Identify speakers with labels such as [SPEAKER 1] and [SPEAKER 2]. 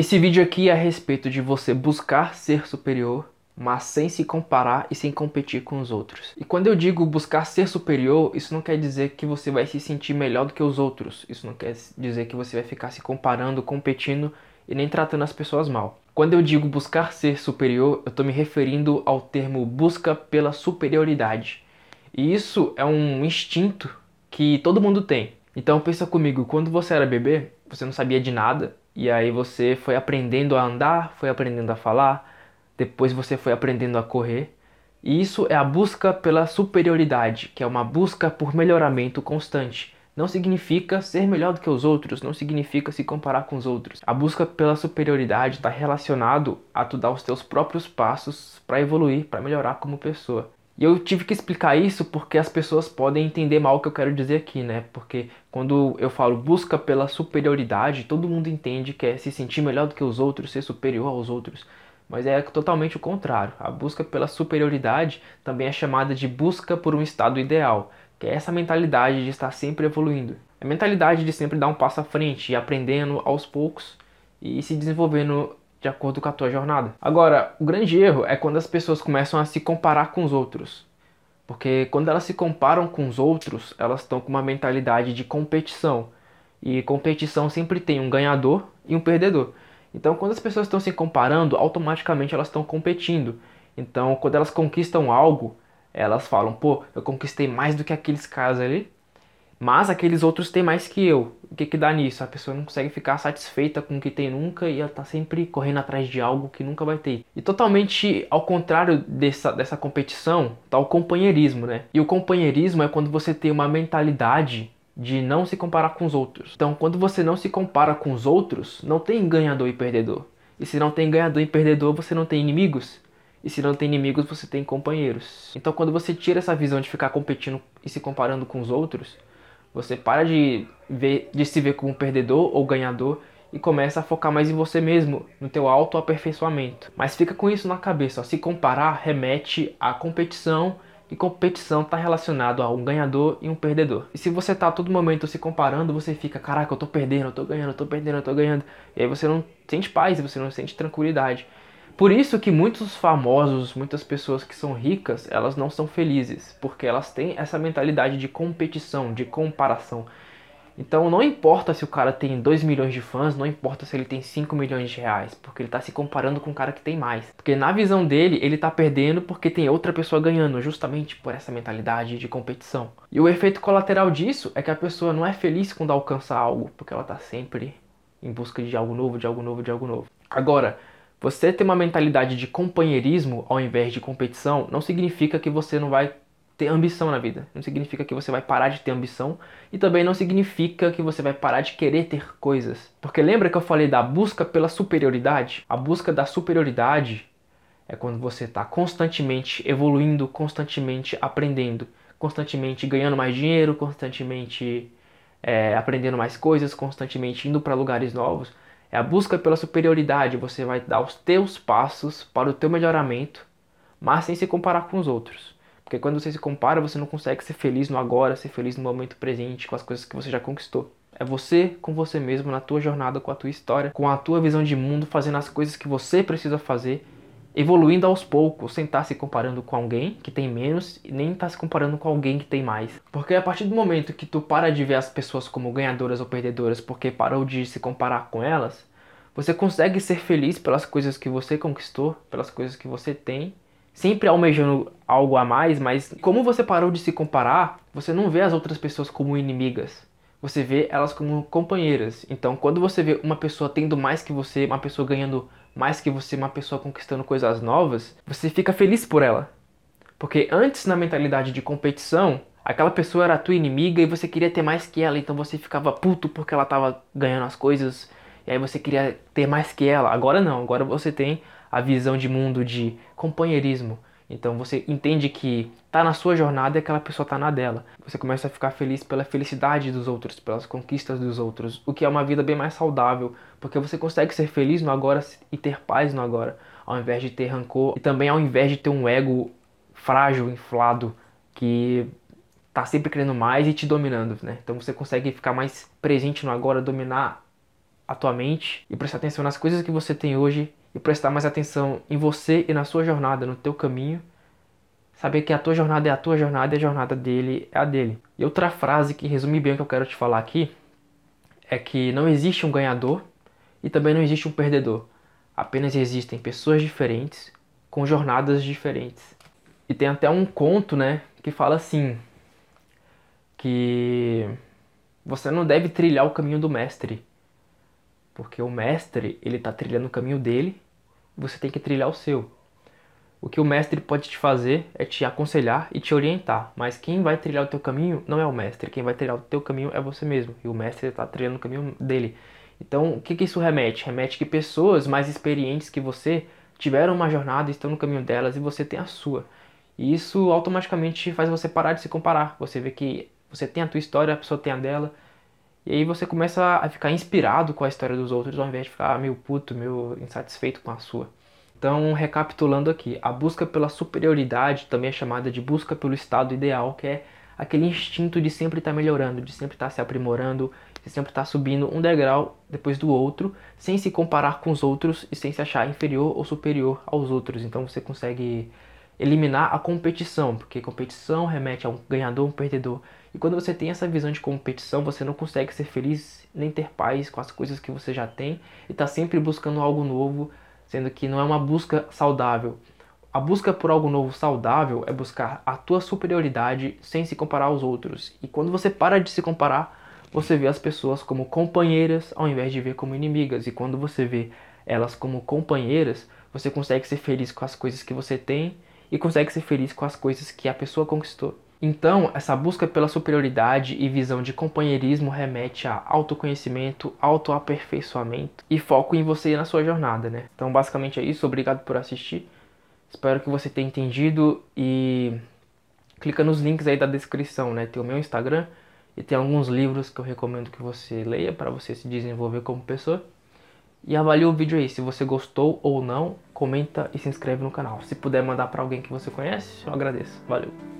[SPEAKER 1] Esse vídeo aqui é a respeito de você buscar ser superior, mas sem se comparar e sem competir com os outros. E quando eu digo buscar ser superior, isso não quer dizer que você vai se sentir melhor do que os outros. Isso não quer dizer que você vai ficar se comparando, competindo e nem tratando as pessoas mal. Quando eu digo buscar ser superior, eu estou me referindo ao termo busca pela superioridade. E isso é um instinto que todo mundo tem. Então pensa comigo, quando você era bebê, você não sabia de nada, e aí você foi aprendendo a andar, foi aprendendo a falar, depois você foi aprendendo a correr. E isso é a busca pela superioridade, que é uma busca por melhoramento constante. Não significa ser melhor do que os outros, não significa se comparar com os outros. A busca pela superioridade está relacionado a tu dar os teus próprios passos para evoluir, para melhorar como pessoa. E eu tive que explicar isso porque as pessoas podem entender mal o que eu quero dizer aqui, né? Porque quando eu falo busca pela superioridade, todo mundo entende que é se sentir melhor do que os outros, ser superior aos outros. Mas é totalmente o contrário. A busca pela superioridade também é chamada de busca por um estado ideal, que é essa mentalidade de estar sempre evoluindo. A mentalidade de sempre dar um passo à frente e aprendendo aos poucos e se desenvolvendo de acordo com a tua jornada. Agora, o grande erro é quando as pessoas começam a se comparar com os outros. Porque quando elas se comparam com os outros, elas estão com uma mentalidade de competição. E competição sempre tem um ganhador e um perdedor. Então, quando as pessoas estão se comparando, automaticamente elas estão competindo. Então, quando elas conquistam algo, elas falam: pô, eu conquistei mais do que aqueles caras ali, mas aqueles outros têm mais que eu. O que, que dá nisso? A pessoa não consegue ficar satisfeita com o que tem nunca e ela tá sempre correndo atrás de algo que nunca vai ter. E totalmente ao contrário dessa, dessa competição, tá o companheirismo, né? E o companheirismo é quando você tem uma mentalidade de não se comparar com os outros. Então, quando você não se compara com os outros, não tem ganhador e perdedor. E se não tem ganhador e perdedor, você não tem inimigos. E se não tem inimigos, você tem companheiros. Então, quando você tira essa visão de ficar competindo e se comparando com os outros, você para de, ver, de se ver como perdedor ou ganhador e começa a focar mais em você mesmo, no teu autoaperfeiçoamento. Mas fica com isso na cabeça, ó, se comparar remete à competição e competição está relacionado a um ganhador e um perdedor. E se você está a todo momento se comparando, você fica, caraca, eu tô perdendo, eu tô ganhando, eu tô perdendo, eu tô ganhando. E aí você não sente paz, você não sente tranquilidade. Por isso que muitos famosos, muitas pessoas que são ricas, elas não são felizes, porque elas têm essa mentalidade de competição, de comparação. Então não importa se o cara tem 2 milhões de fãs, não importa se ele tem 5 milhões de reais, porque ele está se comparando com o cara que tem mais. Porque na visão dele, ele está perdendo porque tem outra pessoa ganhando, justamente por essa mentalidade de competição. E o efeito colateral disso é que a pessoa não é feliz quando alcança algo, porque ela está sempre em busca de algo novo, de algo novo, de algo novo. Agora, você ter uma mentalidade de companheirismo ao invés de competição não significa que você não vai ter ambição na vida. Não significa que você vai parar de ter ambição e também não significa que você vai parar de querer ter coisas. Porque lembra que eu falei da busca pela superioridade? A busca da superioridade é quando você está constantemente evoluindo, constantemente aprendendo, constantemente ganhando mais dinheiro, constantemente é, aprendendo mais coisas, constantemente indo para lugares novos. É a busca pela superioridade, você vai dar os teus passos para o teu melhoramento, mas sem se comparar com os outros. Porque quando você se compara, você não consegue ser feliz no agora, ser feliz no momento presente, com as coisas que você já conquistou. É você com você mesmo, na tua jornada, com a tua história, com a tua visão de mundo, fazendo as coisas que você precisa fazer, evoluindo aos poucos, sem estar se comparando com alguém que tem menos e nem estar se comparando com alguém que tem mais. Porque a partir do momento que tu para de ver as pessoas como ganhadoras ou perdedoras porque parou de se comparar com elas, você consegue ser feliz pelas coisas que você conquistou, pelas coisas que você tem, sempre almejando algo a mais, mas como você parou de se comparar, você não vê as outras pessoas como inimigas. Você vê elas como companheiras. Então, quando você vê uma pessoa tendo mais que você, uma pessoa ganhando mais que você, uma pessoa conquistando coisas novas, você fica feliz por ela. Porque antes, na mentalidade de competição, aquela pessoa era a tua inimiga e você queria ter mais que ela, então você ficava puto porque ela estava ganhando as coisas e aí você queria ter mais que ela. Agora não, agora você tem a visão de mundo de companheirismo. Então você entende que tá na sua jornada e aquela pessoa tá na dela. Você começa a ficar feliz pela felicidade dos outros, pelas conquistas dos outros, o que é uma vida bem mais saudável, porque você consegue ser feliz no agora e ter paz no agora, ao invés de ter rancor e também ao invés de ter um ego frágil, inflado, que tá sempre querendo mais e te dominando, né? Então você consegue ficar mais presente no agora, dominar a tua mente e prestar atenção nas coisas que você tem hoje e prestar mais atenção em você e na sua jornada, no teu caminho. Saber que a tua jornada é a tua jornada e a jornada dele é a dele. E outra frase que resume bem o que eu quero te falar aqui é que não existe um ganhador e também não existe um perdedor. Apenas existem pessoas diferentes com jornadas diferentes. E tem até um conto, né, que fala assim que você não deve trilhar o caminho do mestre, porque o mestre, ele está trilhando o caminho dele, você tem que trilhar o seu. O que o mestre pode te fazer é te aconselhar e te orientar, mas quem vai trilhar o teu caminho não é o mestre, quem vai trilhar o teu caminho é você mesmo, e o mestre está trilhando o caminho dele. Então, o que, que isso remete? Remete que pessoas mais experientes que você tiveram uma jornada, estão no caminho delas e você tem a sua. E isso automaticamente faz você parar de se comparar. Você vê que você tem a tua história, a pessoa tem a dela, e aí você começa a ficar inspirado com a história dos outros, ao invés de ficar meio puto, meio insatisfeito com a sua. Então, recapitulando aqui, a busca pela superioridade também é chamada de busca pelo estado ideal, que é aquele instinto de sempre estar tá melhorando, de sempre estar tá se aprimorando, de sempre estar tá subindo um degrau depois do outro, sem se comparar com os outros e sem se achar inferior ou superior aos outros. Então você consegue eliminar a competição, porque competição remete a um ganhador, um perdedor. E quando você tem essa visão de competição, você não consegue ser feliz nem ter paz com as coisas que você já tem e está sempre buscando algo novo, sendo que não é uma busca saudável. A busca por algo novo saudável é buscar a tua superioridade sem se comparar aos outros. E quando você para de se comparar, você vê as pessoas como companheiras ao invés de ver como inimigas. E quando você vê elas como companheiras, você consegue ser feliz com as coisas que você tem e consegue ser feliz com as coisas que a pessoa conquistou. Então, essa busca pela superioridade e visão de companheirismo remete a autoconhecimento, autoaperfeiçoamento e foco em você e na sua jornada, né? Então, basicamente é isso. Obrigado por assistir. Espero que você tenha entendido e clica nos links aí da descrição, né? Tem o meu Instagram e tem alguns livros que eu recomendo que você leia para você se desenvolver como pessoa. E avalie o vídeo aí, se você gostou ou não, comenta e se inscreve no canal. Se puder mandar para alguém que você conhece, eu agradeço. Valeu!